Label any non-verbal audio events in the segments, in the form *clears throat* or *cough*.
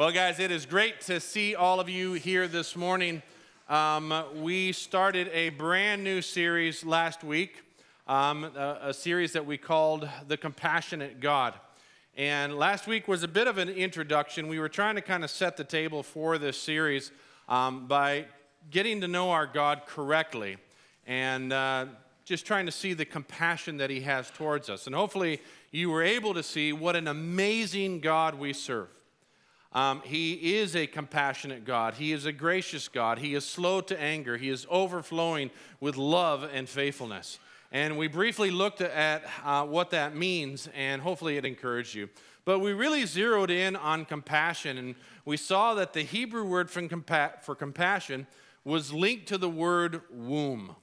Well, guys, it is great to see all of you here this morning. Um, we started a brand new series last week, um, a, a, series that we called The Compassionate God. And last week was a bit of an introduction. We were trying to kind of set the table for this series um, by getting to know our God correctly and uh, just trying to see the compassion that He has towards us. And hopefully, you were able to see what an amazing God we serve. Um, he is a compassionate God. He is a gracious God. He is slow to anger. He is overflowing with love and faithfulness. And we briefly looked at uh, what that means, and hopefully it encouraged you. But we really zeroed in on compassion, and we saw that the Hebrew word compa- for compassion was linked to the word womb,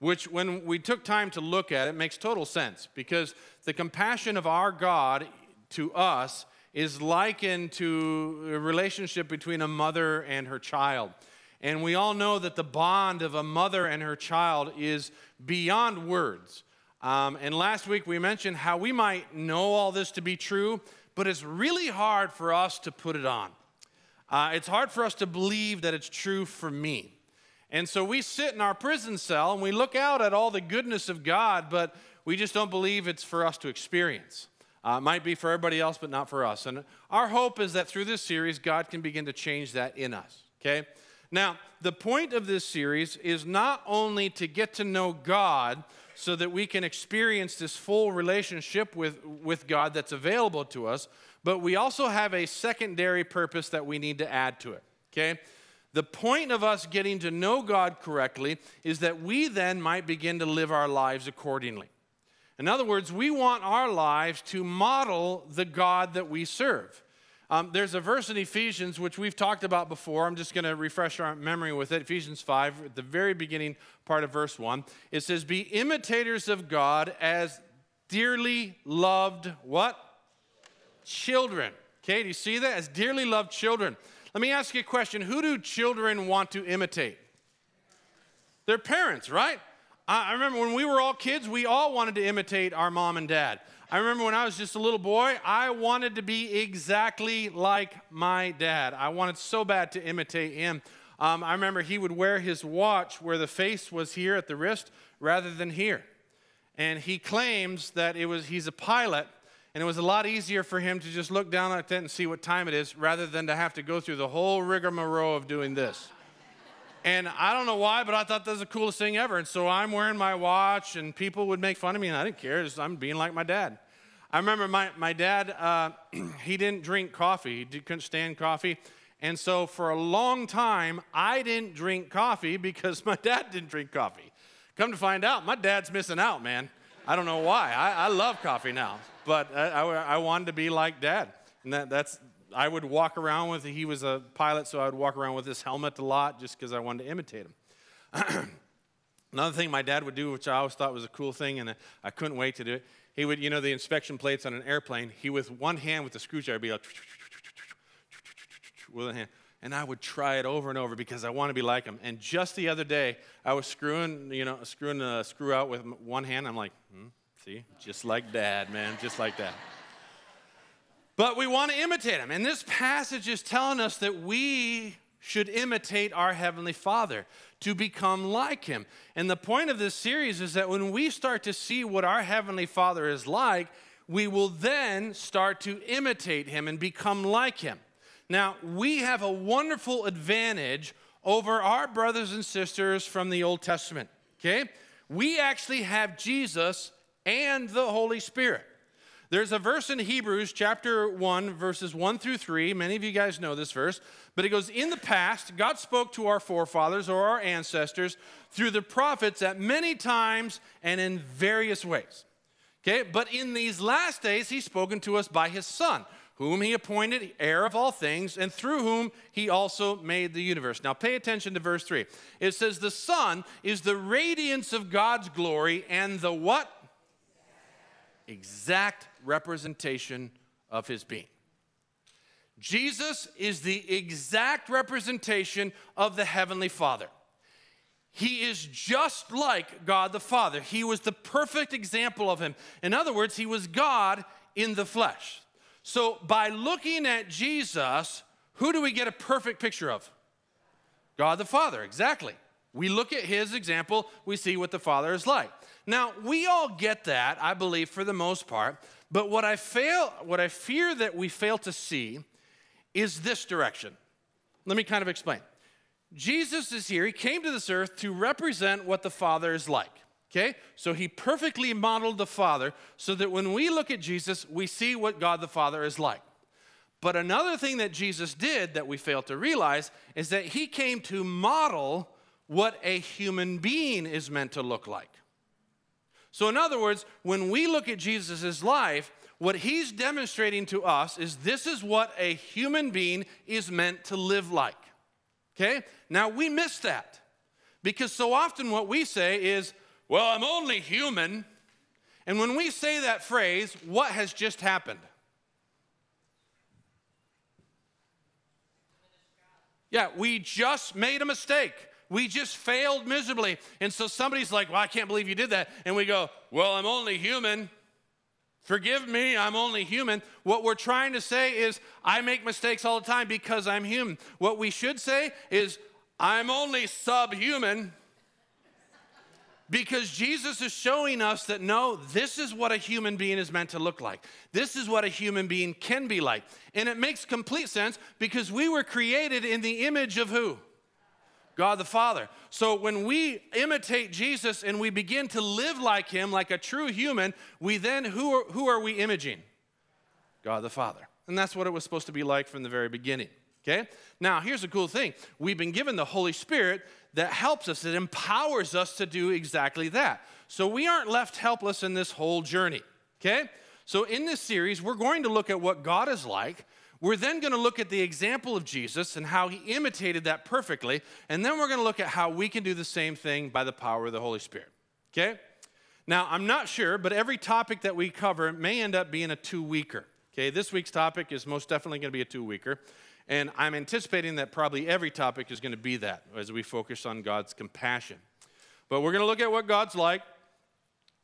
which, when we took time to look at it, makes total sense because the compassion of our God to us is likened to a relationship between a mother and her child. And we all know that the bond of a mother and her child is beyond words. Um, and last week we mentioned how we might know all this to be true, but it's really hard for us to put it on. Uh, it's hard for us to believe that it's true for me. And so we sit in our prison cell and we look out at all the goodness of God, but we just don't believe it's for us to experience. Uh, it might be for everybody else, but not for us. And our hope is that through this series, God can begin to change that in us, okay? Now, the point of this series is not only to get to know God so that we can experience this full relationship with, with God that's available to us, but we also have a secondary purpose that we need to add to it, okay? The point of us getting to know God correctly is that we then might begin to live our lives accordingly. In other words, we want our lives to model the God that we serve. Um, there's a verse in Ephesians which we've talked about before. I'm just going to refresh our memory with it. Ephesians 5, at the very beginning part of verse 1. It says, Be imitators of God as dearly loved what? Children. Okay, do you see that? As dearly loved children. Let me ask you a question Who do children want to imitate? Their parents, right? I remember when we were all kids, we all wanted to imitate our mom and dad. I remember when I was just a little boy, I wanted to be exactly like my dad. I wanted so bad to imitate him. Um, I remember he would wear his watch where the face was here at the wrist rather than here. And he claims that it was he's a pilot, and it was a lot easier for him to just look down at that and see what time it is rather than to have to go through the whole rigmarole of doing this. And I don't know why, but I thought that was the coolest thing ever. And so I'm wearing my watch, and people would make fun of me, and I didn't care. Just, I'm being like my dad. I remember my, my dad, uh, *clears throat* he didn't drink coffee, he couldn't stand coffee. And so for a long time, I didn't drink coffee *laughs* because my dad didn't drink coffee. Come to find out, my dad's missing out, man. I don't know why. I, I love coffee now, but I, I, I wanted to be like dad. And that, that's, I would walk around with, he was a pilot, so I would walk around with this helmet a lot just because I wanted to imitate him. *clears throat* Another thing my dad would do, which I always thought was a cool thing, and I couldn't wait to do it, he would, you know, the inspection plates on an airplane, he with one hand with the screwdriver be like, with a hand. And I would try it over and over because I want to be like him. And just the other day, I was screwing, you know, screwing a screw out with one hand. I'm like, hmm, see, just like dad, man, just like that. But we want to imitate him. And this passage is telling us that we should imitate our Heavenly Father to become like him. And the point of this series is that when we start to see what our Heavenly Father is like, we will then start to imitate him and become like him. Now, we have a wonderful advantage over our brothers and sisters from the Old Testament, okay? We actually have Jesus and the Holy Spirit. There's a verse in Hebrews chapter 1, verses 1 through 3. Many of you guys know this verse, but it goes In the past, God spoke to our forefathers or our ancestors through the prophets at many times and in various ways. Okay, but in these last days, He's spoken to us by His Son, whom He appointed heir of all things, and through whom He also made the universe. Now, pay attention to verse 3. It says, The Son is the radiance of God's glory and the what? Exact representation of his being. Jesus is the exact representation of the Heavenly Father. He is just like God the Father. He was the perfect example of him. In other words, he was God in the flesh. So, by looking at Jesus, who do we get a perfect picture of? God the Father, exactly. We look at his example, we see what the Father is like. Now, we all get that, I believe, for the most part, but what I fail, what I fear that we fail to see is this direction. Let me kind of explain. Jesus is here, he came to this earth to represent what the Father is like. Okay? So he perfectly modeled the Father so that when we look at Jesus, we see what God the Father is like. But another thing that Jesus did that we fail to realize is that he came to model what a human being is meant to look like. So, in other words, when we look at Jesus' life, what he's demonstrating to us is this is what a human being is meant to live like. Okay? Now, we miss that because so often what we say is, well, I'm only human. And when we say that phrase, what has just happened? Yeah, we just made a mistake. We just failed miserably. And so somebody's like, Well, I can't believe you did that. And we go, Well, I'm only human. Forgive me, I'm only human. What we're trying to say is, I make mistakes all the time because I'm human. What we should say is, I'm only subhuman because Jesus is showing us that no, this is what a human being is meant to look like. This is what a human being can be like. And it makes complete sense because we were created in the image of who? God the Father. So when we imitate Jesus and we begin to live like him, like a true human, we then, who are, who are we imaging? God the Father. And that's what it was supposed to be like from the very beginning. Okay? Now, here's the cool thing we've been given the Holy Spirit that helps us, it empowers us to do exactly that. So we aren't left helpless in this whole journey. Okay? So in this series, we're going to look at what God is like. We're then going to look at the example of Jesus and how he imitated that perfectly. And then we're going to look at how we can do the same thing by the power of the Holy Spirit. Okay? Now, I'm not sure, but every topic that we cover may end up being a two weeker. Okay? This week's topic is most definitely going to be a two weeker. And I'm anticipating that probably every topic is going to be that as we focus on God's compassion. But we're going to look at what God's like.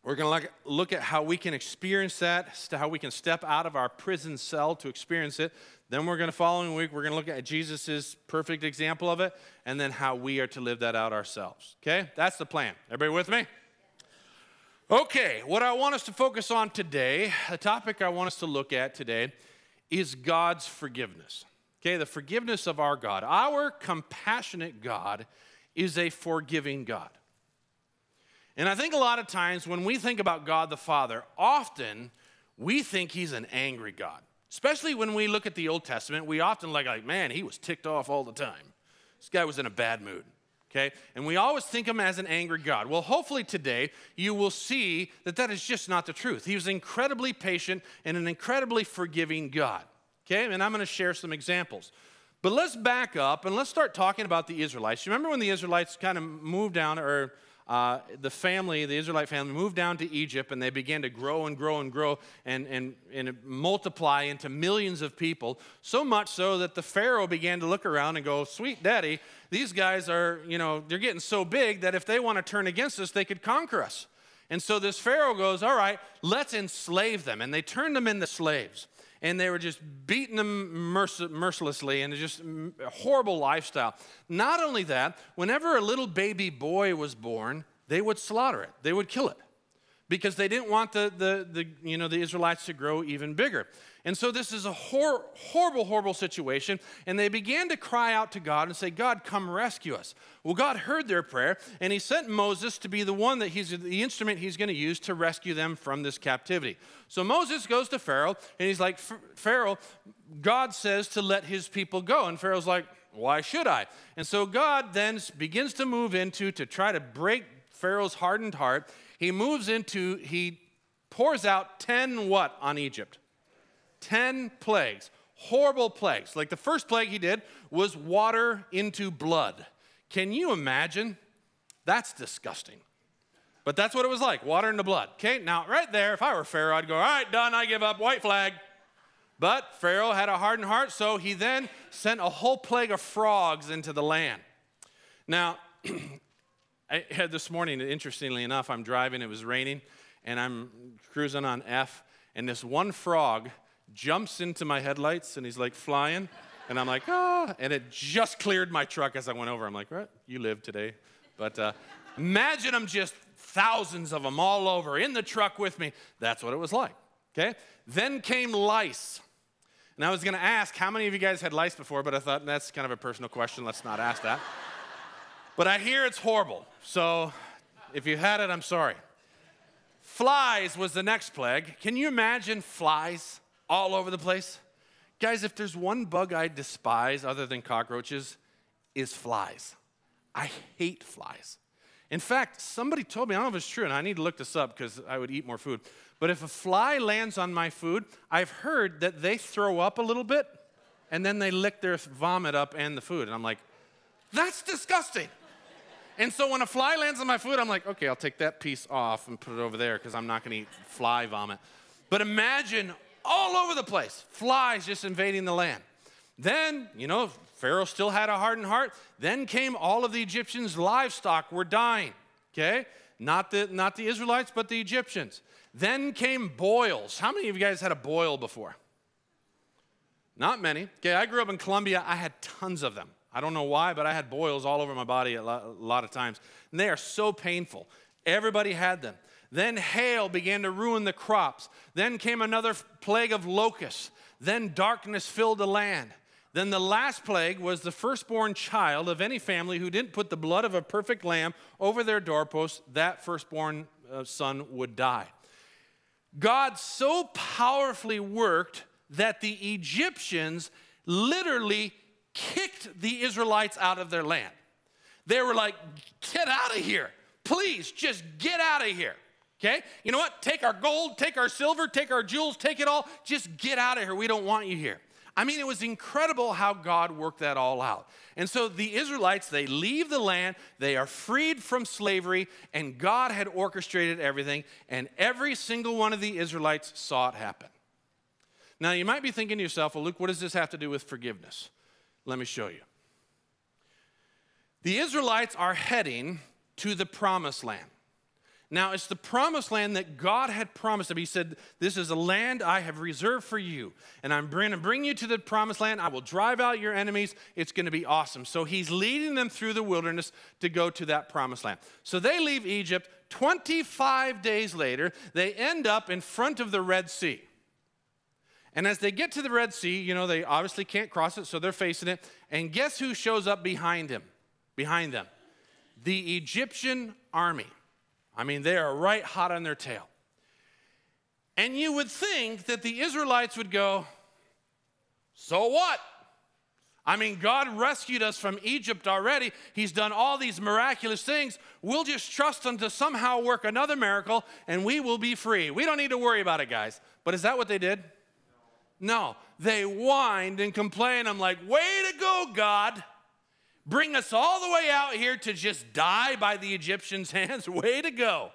We're going to look at how we can experience that, how we can step out of our prison cell to experience it. Then we're going to, following week, we're going to look at Jesus' perfect example of it, and then how we are to live that out ourselves. Okay? That's the plan. Everybody with me? Okay, what I want us to focus on today, the topic I want us to look at today, is God's forgiveness. Okay, the forgiveness of our God. Our compassionate God is a forgiving God. And I think a lot of times when we think about God the Father, often we think he's an angry God. Especially when we look at the Old Testament, we often like, like, man, he was ticked off all the time. This guy was in a bad mood. Okay? And we always think him as an angry God. Well, hopefully today you will see that that is just not the truth. He was incredibly patient and an incredibly forgiving God. Okay, and I'm going to share some examples. But let's back up and let's start talking about the Israelites. You remember when the Israelites kind of moved down, or uh, the family, the Israelite family, moved down to Egypt and they began to grow and grow and grow and, and, and multiply into millions of people, so much so that the Pharaoh began to look around and go, Sweet daddy, these guys are, you know, they're getting so big that if they want to turn against us, they could conquer us. And so this Pharaoh goes, All right, let's enslave them. And they turned them into slaves and they were just beating them merc- mercilessly and just a horrible lifestyle. Not only that, whenever a little baby boy was born, they would slaughter it, they would kill it because they didn't want the, the, the, you know, the Israelites to grow even bigger. And so this is a hor- horrible, horrible situation. And they began to cry out to God and say, God, come rescue us. Well, God heard their prayer, and he sent Moses to be the one that he's the instrument he's going to use to rescue them from this captivity. So Moses goes to Pharaoh, and he's like, Pharaoh, God says to let his people go. And Pharaoh's like, why should I? And so God then begins to move into to try to break Pharaoh's hardened heart. He moves into, he pours out 10 what on Egypt? 10 plagues, horrible plagues. Like the first plague he did was water into blood. Can you imagine? That's disgusting. But that's what it was like water into blood. Okay, now right there, if I were Pharaoh, I'd go, all right, done, I give up, white flag. But Pharaoh had a hardened heart, so he then sent a whole plague of frogs into the land. Now, *clears throat* I had this morning, interestingly enough, I'm driving, it was raining, and I'm cruising on F, and this one frog jumps into my headlights and he's like flying. And I'm like, ah, and it just cleared my truck as I went over. I'm like, what? You live today. But uh, imagine them just thousands of them all over in the truck with me. That's what it was like. Okay? Then came lice. And I was to ask how many of you guys had lice before, but I thought that's kind of a personal question. Let's not ask that. But I hear it's horrible. So if you had it, I'm sorry. Flies was the next plague. Can you imagine flies all over the place? Guys, if there's one bug I despise other than cockroaches, is flies. I hate flies. In fact, somebody told me, I don't know if it's true, and I need to look this up because I would eat more food. But if a fly lands on my food, I've heard that they throw up a little bit and then they lick their vomit up and the food. And I'm like, that's disgusting. And so when a fly lands on my food, I'm like, okay, I'll take that piece off and put it over there because I'm not going to eat fly vomit. But imagine all over the place, flies just invading the land. Then, you know, Pharaoh still had a hardened heart. Then came all of the Egyptians' livestock were dying. Okay? Not the, not the Israelites, but the Egyptians. Then came boils. How many of you guys had a boil before? Not many. Okay, I grew up in Colombia. I had tons of them. I don't know why, but I had boils all over my body a lot, a lot of times. And they are so painful. Everybody had them. Then hail began to ruin the crops. Then came another plague of locusts. Then darkness filled the land. Then the last plague was the firstborn child of any family who didn't put the blood of a perfect lamb over their doorpost, that firstborn uh, son would die. God so powerfully worked that the Egyptians literally kicked the Israelites out of their land. They were like, get out of here. Please, just get out of here. Okay? You know what? Take our gold, take our silver, take our jewels, take it all. Just get out of here. We don't want you here. I mean, it was incredible how God worked that all out. And so the Israelites, they leave the land, they are freed from slavery, and God had orchestrated everything, and every single one of the Israelites saw it happen. Now, you might be thinking to yourself, well, Luke, what does this have to do with forgiveness? Let me show you. The Israelites are heading to the promised land. Now, it's the promised land that God had promised them. He said, This is a land I have reserved for you, and I'm going to bring you to the promised land. I will drive out your enemies. It's going to be awesome. So, He's leading them through the wilderness to go to that promised land. So, they leave Egypt. 25 days later, they end up in front of the Red Sea. And as they get to the Red Sea, you know, they obviously can't cross it, so they're facing it. And guess who shows up behind him? Behind them? The Egyptian army. I mean, they are right hot on their tail. And you would think that the Israelites would go, So what? I mean, God rescued us from Egypt already. He's done all these miraculous things. We'll just trust Him to somehow work another miracle and we will be free. We don't need to worry about it, guys. But is that what they did? No, they whined and complained. I'm like, way to go, God. Bring us all the way out here to just die by the Egyptians' *laughs* hands. Way to go.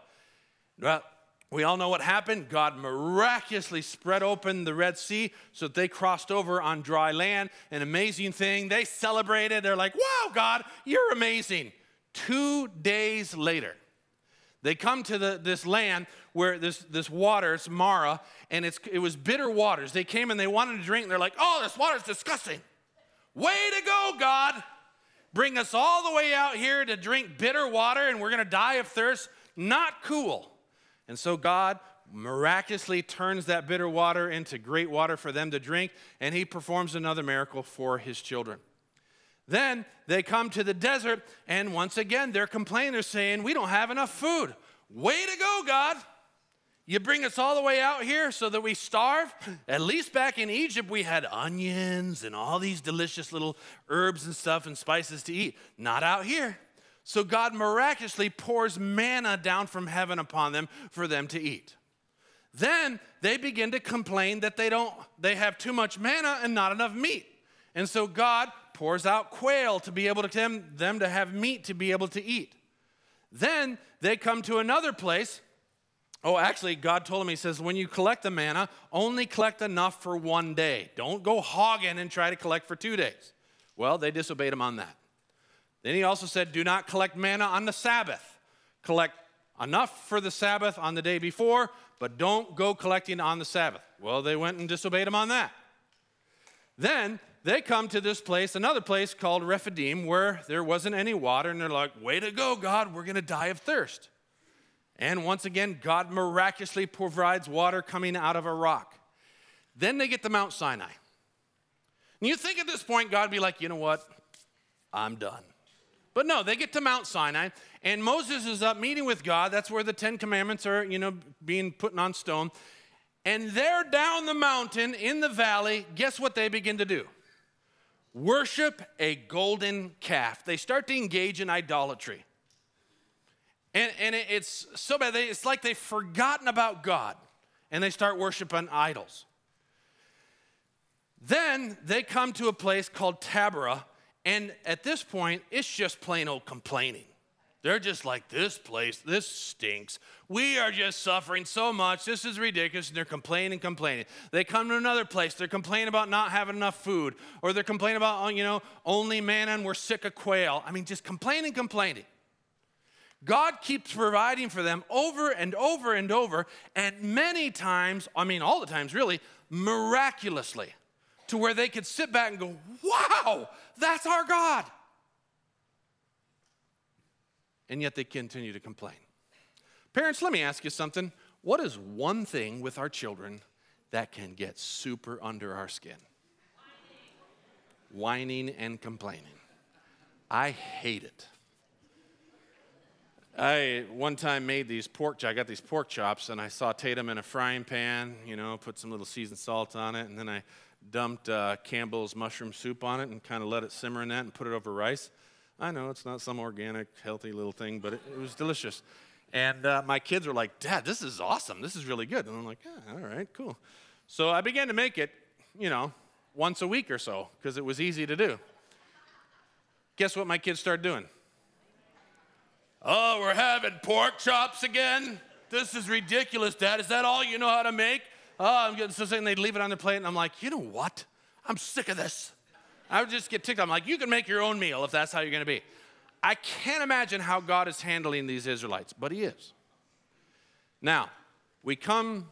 Well, we all know what happened. God miraculously spread open the Red Sea so that they crossed over on dry land. An amazing thing. They celebrated. They're like, wow, God, you're amazing. Two days later, they come to the, this land where this, this water, it's Marah, and it's, it was bitter waters. They came and they wanted to drink, and they're like, oh, this water's disgusting. Way to go, God. Bring us all the way out here to drink bitter water, and we're going to die of thirst. Not cool. And so God miraculously turns that bitter water into great water for them to drink, and he performs another miracle for his children. Then they come to the desert, and once again, they're complaining. They're saying, We don't have enough food. Way to go, God. You bring us all the way out here so that we starve? At least back in Egypt, we had onions and all these delicious little herbs and stuff and spices to eat. Not out here. So God miraculously pours manna down from heaven upon them for them to eat. Then they begin to complain that they don't they have too much manna and not enough meat. And so God pours out quail to be able to them, them to have meat to be able to eat. Then they come to another place. Oh, actually, God told him, He says, when you collect the manna, only collect enough for one day. Don't go hogging and try to collect for two days. Well, they disobeyed him on that. Then he also said, do not collect manna on the Sabbath. Collect enough for the Sabbath on the day before, but don't go collecting on the Sabbath. Well, they went and disobeyed him on that. Then they come to this place, another place called Rephidim, where there wasn't any water, and they're like, Way to go, God, we're going to die of thirst. And once again, God miraculously provides water coming out of a rock. Then they get to Mount Sinai. And you think at this point, God be like, You know what? I'm done. But no, they get to Mount Sinai, and Moses is up meeting with God. That's where the Ten Commandments are, you know, being put on stone. And they're down the mountain in the valley. Guess what they begin to do? Worship a golden calf. They start to engage in idolatry. And, and it's so bad, they, it's like they've forgotten about God and they start worshiping idols. Then they come to a place called Taberah, and at this point, it's just plain old complaining. They're just like, this place, this stinks. We are just suffering so much. This is ridiculous. And they're complaining, complaining. They come to another place. They're complaining about not having enough food. Or they're complaining about, oh, you know, only manna and we're sick of quail. I mean, just complaining, complaining. God keeps providing for them over and over and over. And many times, I mean, all the times really, miraculously, to where they could sit back and go, wow, that's our God and yet they continue to complain. Parents, let me ask you something. What is one thing with our children that can get super under our skin? Whining, Whining and complaining. I hate it. I one time made these pork I got these pork chops and I sauteed them in a frying pan, you know, put some little seasoned salt on it, and then I dumped uh, Campbell's mushroom soup on it and kind of let it simmer in that and put it over rice. I know it's not some organic, healthy little thing, but it, it was delicious. And uh, my kids were like, Dad, this is awesome. This is really good. And I'm like, yeah, all right, cool. So I began to make it, you know, once a week or so because it was easy to do. Guess what my kids started doing? Oh, we're having pork chops again? This is ridiculous, Dad. Is that all you know how to make? Oh, I'm getting so sick. And they'd leave it on the plate, and I'm like, you know what? I'm sick of this. I would just get ticked. I'm like, you can make your own meal if that's how you're going to be. I can't imagine how God is handling these Israelites, but He is. Now, we come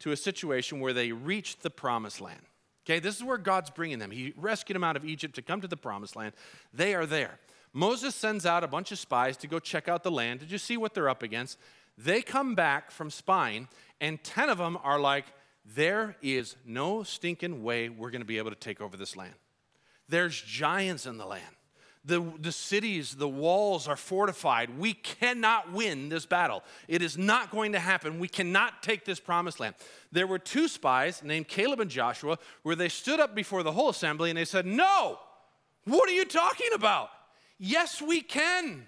to a situation where they reach the promised land. Okay, this is where God's bringing them. He rescued them out of Egypt to come to the promised land. They are there. Moses sends out a bunch of spies to go check out the land to just see what they're up against. They come back from spying, and 10 of them are like, There is no stinking way we're going to be able to take over this land. There's giants in the land. The, the cities, the walls are fortified. We cannot win this battle. It is not going to happen. We cannot take this promised land. There were two spies named Caleb and Joshua where they stood up before the whole assembly and they said, No, what are you talking about? Yes, we can.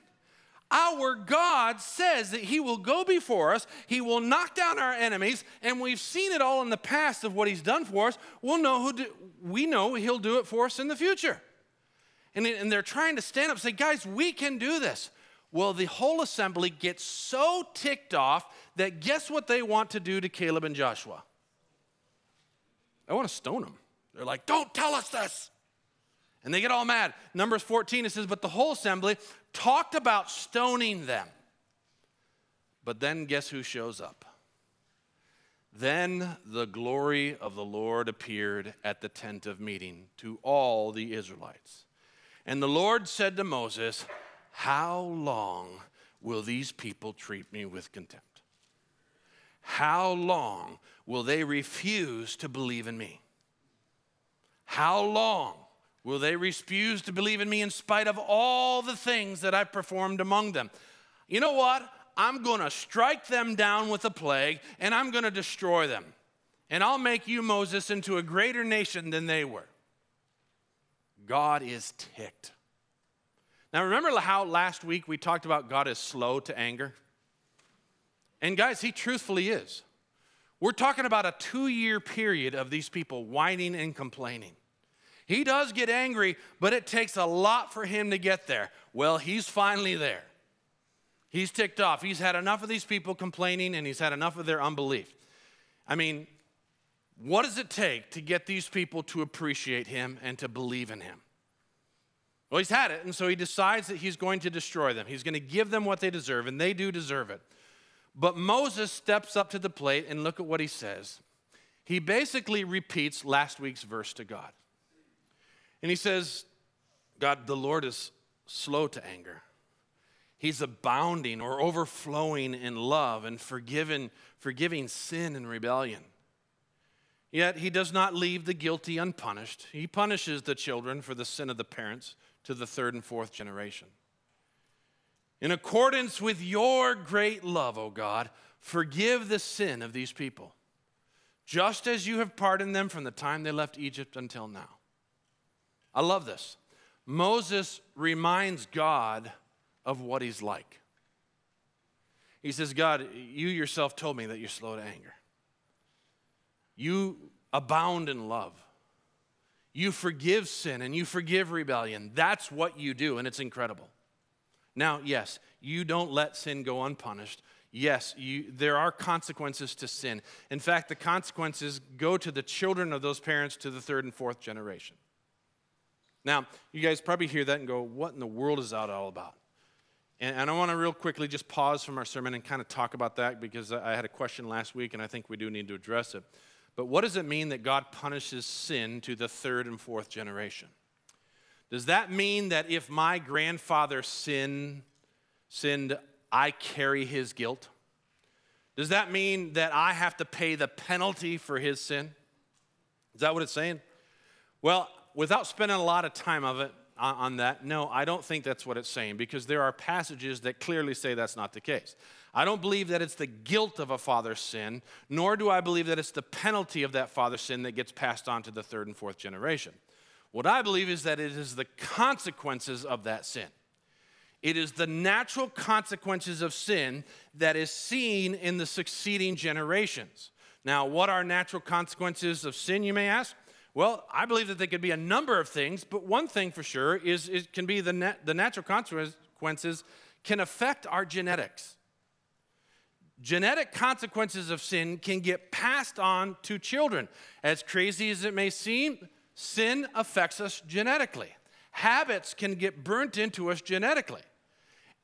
Our God says that He will go before us, He will knock down our enemies, and we've seen it all in the past of what He's done for us. We'll know who do, we know He'll do it for us in the future. And, and they're trying to stand up and say, guys, we can do this. Well, the whole assembly gets so ticked off that guess what they want to do to Caleb and Joshua? They want to stone them. They're like, don't tell us this. And they get all mad. Numbers 14, it says, But the whole assembly talked about stoning them. But then guess who shows up? Then the glory of the Lord appeared at the tent of meeting to all the Israelites. And the Lord said to Moses, How long will these people treat me with contempt? How long will they refuse to believe in me? How long Will they refuse to believe in me in spite of all the things that I've performed among them? You know what? I'm going to strike them down with a plague and I'm going to destroy them. And I'll make you, Moses, into a greater nation than they were. God is ticked. Now, remember how last week we talked about God is slow to anger? And guys, he truthfully is. We're talking about a two year period of these people whining and complaining. He does get angry, but it takes a lot for him to get there. Well, he's finally there. He's ticked off. He's had enough of these people complaining and he's had enough of their unbelief. I mean, what does it take to get these people to appreciate him and to believe in him? Well, he's had it, and so he decides that he's going to destroy them. He's going to give them what they deserve, and they do deserve it. But Moses steps up to the plate, and look at what he says. He basically repeats last week's verse to God. And he says, God, the Lord is slow to anger. He's abounding or overflowing in love and forgiving, forgiving sin and rebellion. Yet he does not leave the guilty unpunished. He punishes the children for the sin of the parents to the third and fourth generation. In accordance with your great love, O God, forgive the sin of these people, just as you have pardoned them from the time they left Egypt until now. I love this. Moses reminds God of what he's like. He says, God, you yourself told me that you're slow to anger. You abound in love. You forgive sin and you forgive rebellion. That's what you do, and it's incredible. Now, yes, you don't let sin go unpunished. Yes, you, there are consequences to sin. In fact, the consequences go to the children of those parents to the third and fourth generation. Now, you guys probably hear that and go, What in the world is that all about? And, and I want to real quickly just pause from our sermon and kind of talk about that because I had a question last week and I think we do need to address it. But what does it mean that God punishes sin to the third and fourth generation? Does that mean that if my grandfather sin, sinned, I carry his guilt? Does that mean that I have to pay the penalty for his sin? Is that what it's saying? Well, without spending a lot of time of it on, that, no, I don't think that's what it's saying because there are passages that clearly say that's not the case. I don't believe that it's the guilt of a father's sin, nor do I believe that it's the penalty of that father's sin that gets passed on to the third and fourth generation. What I believe is that it is the consequences of that sin. It is the natural consequences of sin that is seen in the succeeding generations. Now, what are natural consequences of sin, you may ask? Well, I believe that they could be a number of things, but one thing for sure is it can be the, nat- the natural consequences can affect our genetics. Genetic consequences of sin can get passed on to children. As crazy as it may seem, sin affects us genetically. Habits can get burnt into us genetically.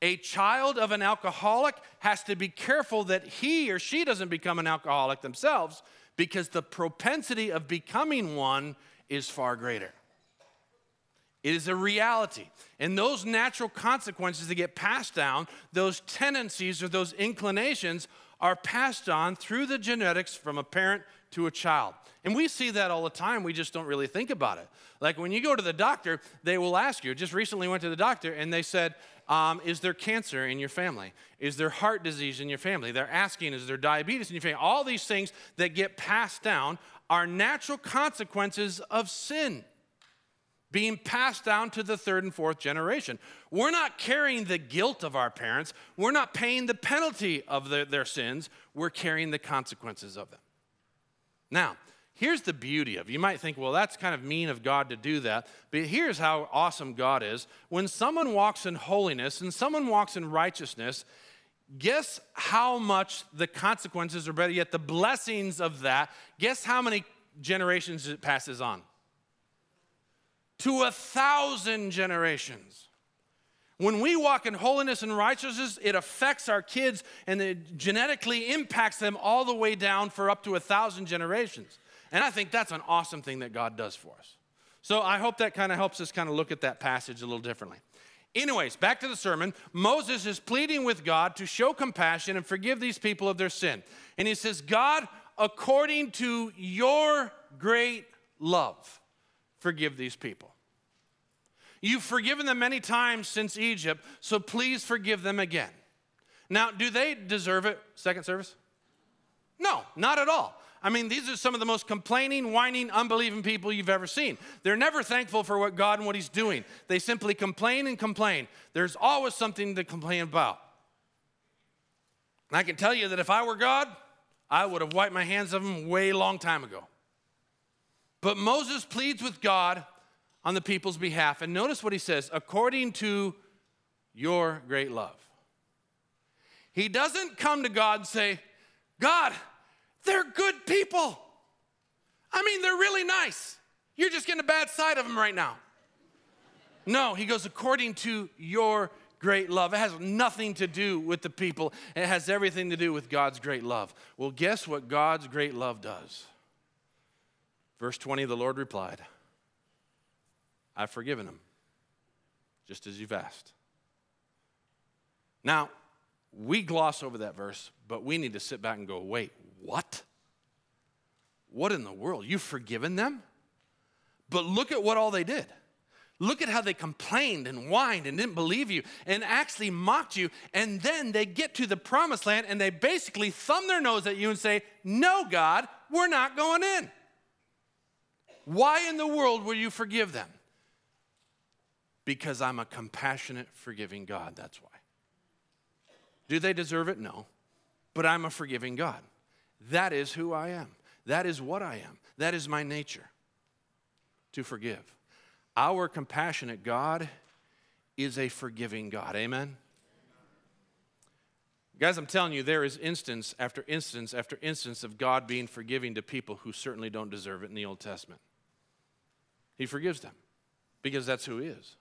A child of an alcoholic has to be careful that he or she doesn't become an alcoholic themselves because the propensity of becoming one is far greater. It is a reality. And those natural consequences that get passed down, those tendencies or those inclinations, are passed on through the genetics from a parent to a child. And we see that all the time, we just don't really think about it. Like when you go to the doctor, they will ask you. Just recently went to the doctor and they said, um, Is there cancer in your family? Is there heart disease in your family? They're asking, Is there diabetes in your family? All these things that get passed down are natural consequences of sin being passed down to the third and fourth generation. We're not carrying the guilt of our parents, we're not paying the penalty of their, their sins, we're carrying the consequences of them. Now, here's the beauty of it. You might think, well, that's kind of mean of God to do that. But here's how awesome God is. When someone walks in holiness and someone walks in righteousness, guess how much the consequences, or better yet, the blessings of that, guess how many generations it passes on? to a thousand generations. When we walk in holiness and righteousness, it affects our kids and it genetically impacts them all the way down for up to a thousand generations. And I think that's an awesome thing that God does for us. So I hope that kind of helps us kind of look at that passage a little differently. Anyways, back to the sermon. Moses is pleading with God to show compassion and forgive these people of their sin. And he says, God, according to your great love, forgive these people. You've forgiven them many times since Egypt, so please forgive them again. Now, do they deserve it, second service? No, not at all. I mean, these are some of the most complaining, whining, unbelieving people you've ever seen. They're never thankful for what God and what He's doing. They simply complain and complain. There's always something to complain about. And I can tell you that if I were God, I would have wiped my hands of them way long time ago. But Moses pleads with God on the people's behalf. And notice what he says according to your great love. He doesn't come to God and say, God, they're good people. I mean, they're really nice. You're just getting a bad side of them right now. No, he goes, according to your great love. It has nothing to do with the people, it has everything to do with God's great love. Well, guess what God's great love does? Verse 20 the Lord replied, I've forgiven them, just as you've asked. Now, we gloss over that verse, but we need to sit back and go, wait, what? What in the world? You've forgiven them? But look at what all they did. Look at how they complained and whined and didn't believe you and actually mocked you. And then they get to the promised land and they basically thumb their nose at you and say, No, God, we're not going in. Why in the world will you forgive them? Because I'm a compassionate, forgiving God. That's why. Do they deserve it? No. But I'm a forgiving God. That is who I am. That is what I am. That is my nature to forgive. Our compassionate God is a forgiving God. Amen? Guys, I'm telling you, there is instance after instance after instance of God being forgiving to people who certainly don't deserve it in the Old Testament. He forgives them because that's who He is.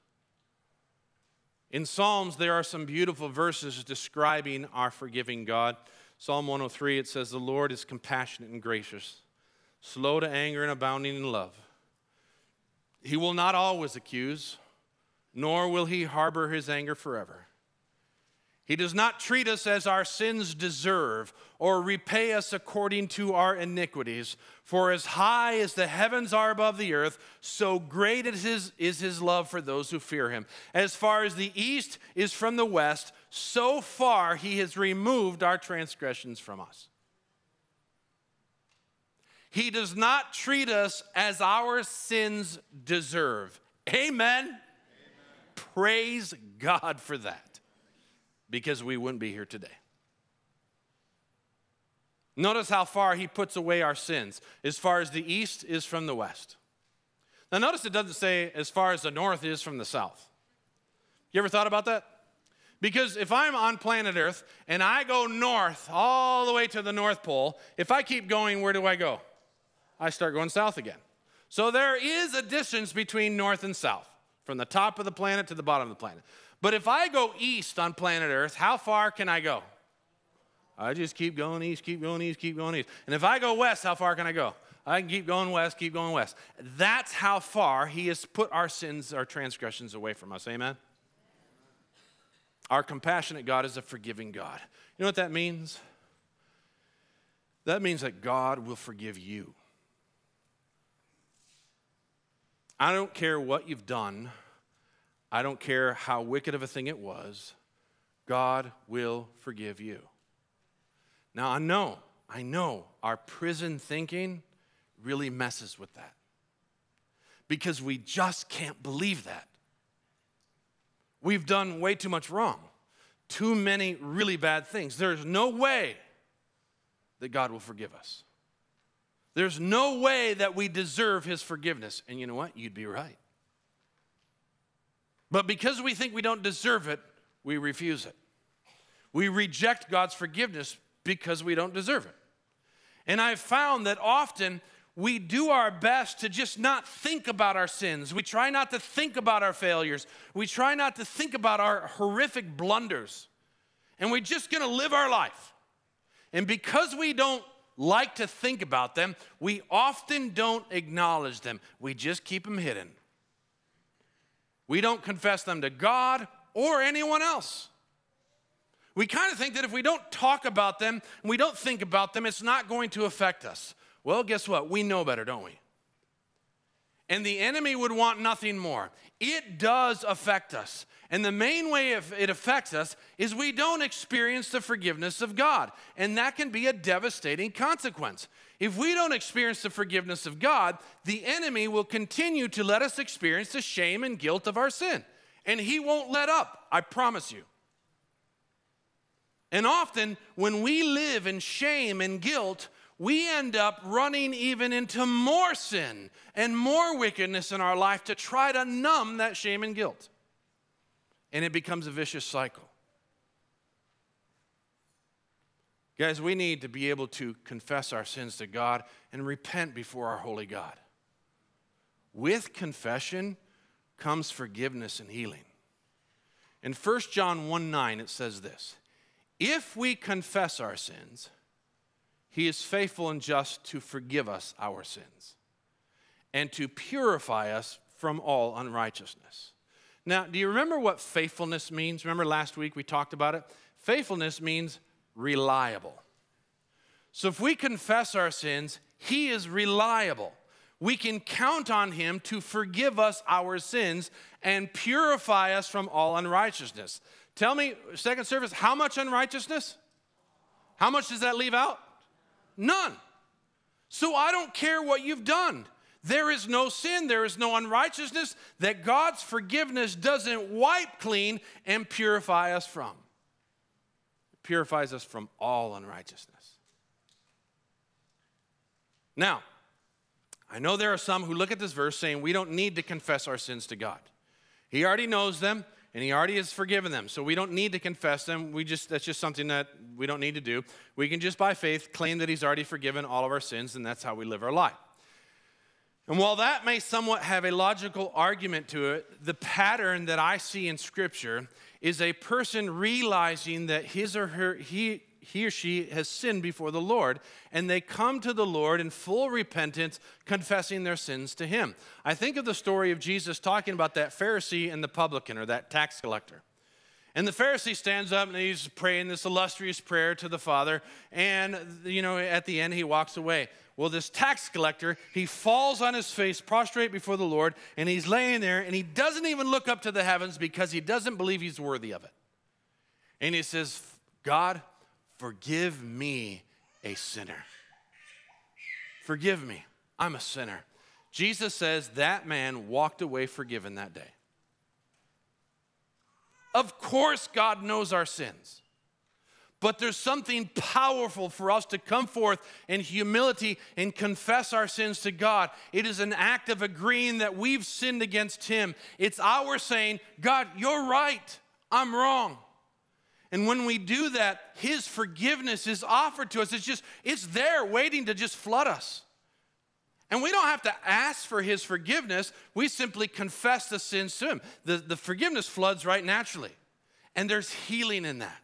In Psalms, there are some beautiful verses describing our forgiving God. Psalm 103, it says, The Lord is compassionate and gracious, slow to anger and abounding in love. He will not always accuse, nor will he harbor his anger forever. He does not treat us as our sins deserve or repay us according to our iniquities. For as high as the heavens are above the earth, so great is his, is his love for those who fear him. As far as the east is from the west, so far he has removed our transgressions from us. He does not treat us as our sins deserve. Amen. Amen. Praise God for that because we wouldn't be here today. Notice how far he puts away our sins, as far as the east is from the west. Now, notice it doesn't say as far as the north is from the south. You ever thought about that? Because if I'm on planet Earth and I go north all the way to the North Pole, if I keep going, where do I go? I start going south again. So there is a distance between north and south, from the top of the planet to the bottom of the planet. But if I go east on planet Earth, how far can I go? I just keep going east, keep going east, keep going east. And if I go west, how far can I go? I can keep going west, keep going west. That's how far He has put our sins, our transgressions away from us. Amen? Our compassionate God is a forgiving God. You know what that means? That means that God will forgive you. I don't care what you've done I don't care how wicked of a thing it was, God will forgive you. Now, I know, I know our prison thinking really messes with that because we just can't believe that. We've done way too much wrong, too many really bad things. There's no way that God will forgive us. There's no way that we deserve His forgiveness. And you know what? You'd be right. But because we think we don't deserve it, we refuse it. We reject God's forgiveness because we don't deserve it. And I've found that often we do our best to just not think about our sins. We try not to think about our failures. We try not to think about our horrific blunders. And we're just gonna live our life. And because we don't like to think about them, we often don't acknowledge them. We just keep them hidden. We don't confess them to God or anyone else. We kind of think that if we don't talk about them we don't think about them, it's not going to affect us. Well, guess what? We know better, don't we? And the enemy would want nothing more. It does affect us. And the main way it affects us is we don't experience the forgiveness of God. And that can be a devastating consequence. If we don't experience the forgiveness of God, the enemy will continue to let us experience the shame and guilt of our sin. And he won't let up, I promise you. And often, when we live in shame and guilt, we end up running even into more sin and more wickedness in our life to try to numb that shame and guilt. And it becomes a vicious cycle. Guys, we need to be able to confess our sins to God and repent before our holy God. With confession comes forgiveness and healing. In 1 John 1 9, it says this If we confess our sins, he is faithful and just to forgive us our sins and to purify us from all unrighteousness. Now, do you remember what faithfulness means? Remember last week we talked about it? Faithfulness means reliable. So if we confess our sins, He is reliable. We can count on Him to forgive us our sins and purify us from all unrighteousness. Tell me, second service, how much unrighteousness? How much does that leave out? None. So I don't care what you've done. There is no sin, there is no unrighteousness that God's forgiveness doesn't wipe clean and purify us from. Purifies us from all unrighteousness. Now, I know there are some who look at this verse saying we don't need to confess our sins to God. He already knows them and he already has forgiven them. So we don't need to confess them. We just that's just something that we don't need to do. We can just by faith claim that he's already forgiven all of our sins and that's how we live our life. And while that may somewhat have a logical argument to it, the pattern that I see in scripture is a person realizing that his or her he he or she has sinned before the Lord, and they come to the Lord in full repentance, confessing their sins to Him. I think of the story of Jesus talking about that Pharisee and the publican, or that tax collector. And the Pharisee stands up and he's praying this illustrious prayer to the Father, and you know, at the end, he walks away. Well, this tax collector, he falls on his face, prostrate before the Lord, and he's laying there, and he doesn't even look up to the heavens because he doesn't believe he's worthy of it. And he says, God, Forgive me, a sinner. Forgive me. I'm a sinner. Jesus says that man walked away forgiven that day. Of course, God knows our sins. But there's something powerful for us to come forth in humility and confess our sins to God. It is an act of agreeing that we've sinned against Him. It's our saying, God, you're right, I'm wrong. And when we do that, His forgiveness is offered to us. It's just, it's there waiting to just flood us. And we don't have to ask for His forgiveness, we simply confess the sins to Him. The, the forgiveness floods right naturally. And there's healing in that.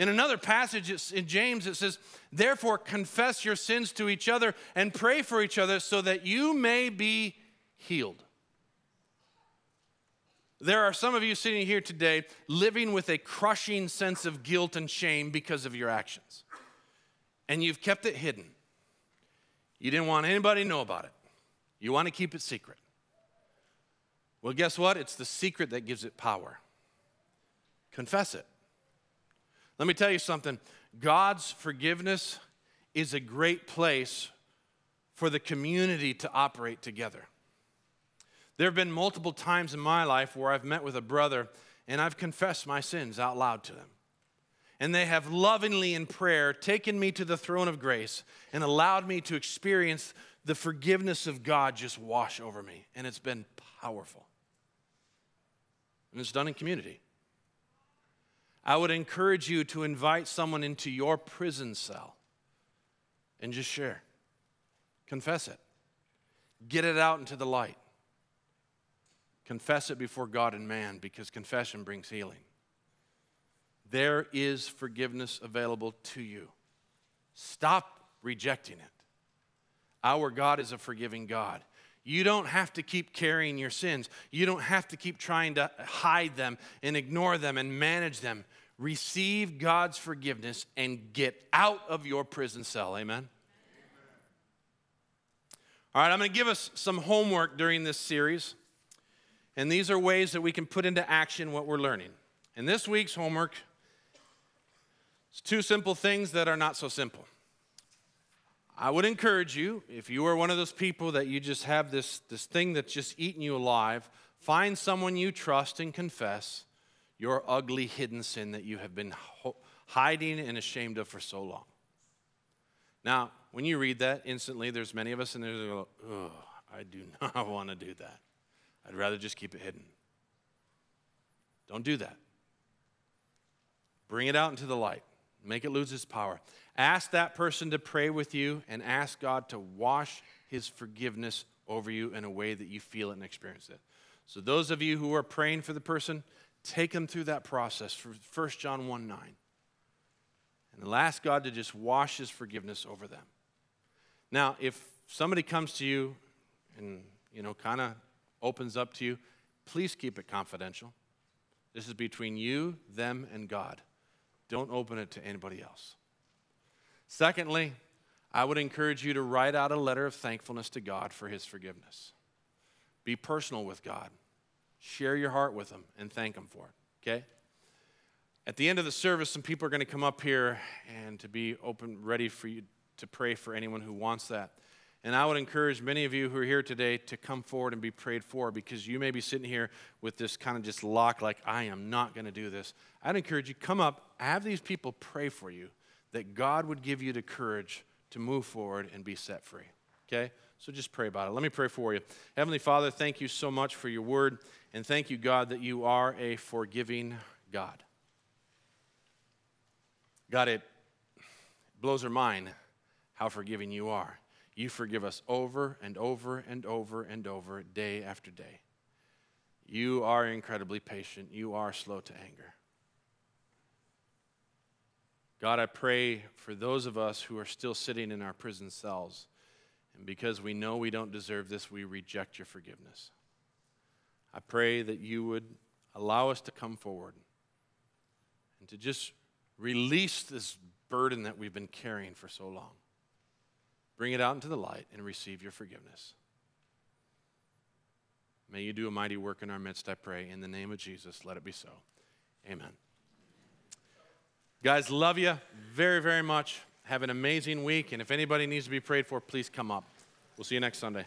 In another passage in James, it says, Therefore, confess your sins to each other and pray for each other so that you may be healed. There are some of you sitting here today living with a crushing sense of guilt and shame because of your actions. And you've kept it hidden. You didn't want anybody to know about it. You want to keep it secret. Well, guess what? It's the secret that gives it power. Confess it. Let me tell you something God's forgiveness is a great place for the community to operate together. There have been multiple times in my life where I've met with a brother and I've confessed my sins out loud to them. And they have lovingly in prayer taken me to the throne of grace and allowed me to experience the forgiveness of God just wash over me. And it's been powerful. And it's done in community. I would encourage you to invite someone into your prison cell and just share. Confess it. Get it out into the light. Confess it before God and man because confession brings healing. There is forgiveness available to you. Stop rejecting it. Our God is a forgiving God. You don't have to keep carrying your sins. You don't have to keep trying to hide them and ignore them and manage them. Receive God's forgiveness and get out of your prison cell. Amen. All right, I'm going to give us some homework during this series. And these are ways that we can put into action what we're learning. And this week's homework is two simple things that are not so simple. I would encourage you, if you are one of those people that you just have this, this thing that's just eating you alive, find someone you trust and confess your ugly hidden sin that you have been ho- hiding and ashamed of for so long. Now, when you read that, instantly there's many of us in there that go, oh, I do *laughs* not want to do that. I'd rather just keep it hidden. Don't do that. Bring it out into the light. Make it lose its power. Ask that person to pray with you and ask God to wash his forgiveness over you in a way that you feel it and experience it. So, those of you who are praying for the person, take them through that process for 1 John 1 9. And ask God to just wash his forgiveness over them. Now, if somebody comes to you and, you know, kind of opens up to you, please keep it confidential. This is between you, them, and God. Don't open it to anybody else. Secondly, I would encourage you to write out a letter of thankfulness to God for his forgiveness. Be personal with God. Share your heart with him and thank him for it, okay? At the end of the service, some people are going to come up here and to be open, ready for you to pray for anyone who wants that. And I would encourage many of you who are here today to come forward and be prayed for because you may be sitting here with this kind of just lock, like, I am not going to do this. I'd encourage you, come up, have these people pray for you that God would give you the courage to move forward and be set free. Okay? So just pray about it. Let me pray for you. Heavenly Father, thank you so much for your word. And thank you, God, that you are a forgiving God. God, it blows our mind how forgiving you are. You forgive us over and over and over and over, day after day. You are incredibly patient. You are slow to anger. God, I pray for those of us who are still sitting in our prison cells, and because we know we don't deserve this, we reject your forgiveness. I pray that you would allow us to come forward and to just release this burden that we've been carrying for so long. Bring it out into the light and receive your forgiveness. May you do a mighty work in our midst, I pray. In the name of Jesus, let it be so. Amen. Guys, love you very, very much. Have an amazing week. And if anybody needs to be prayed for, please come up. We'll see you next Sunday.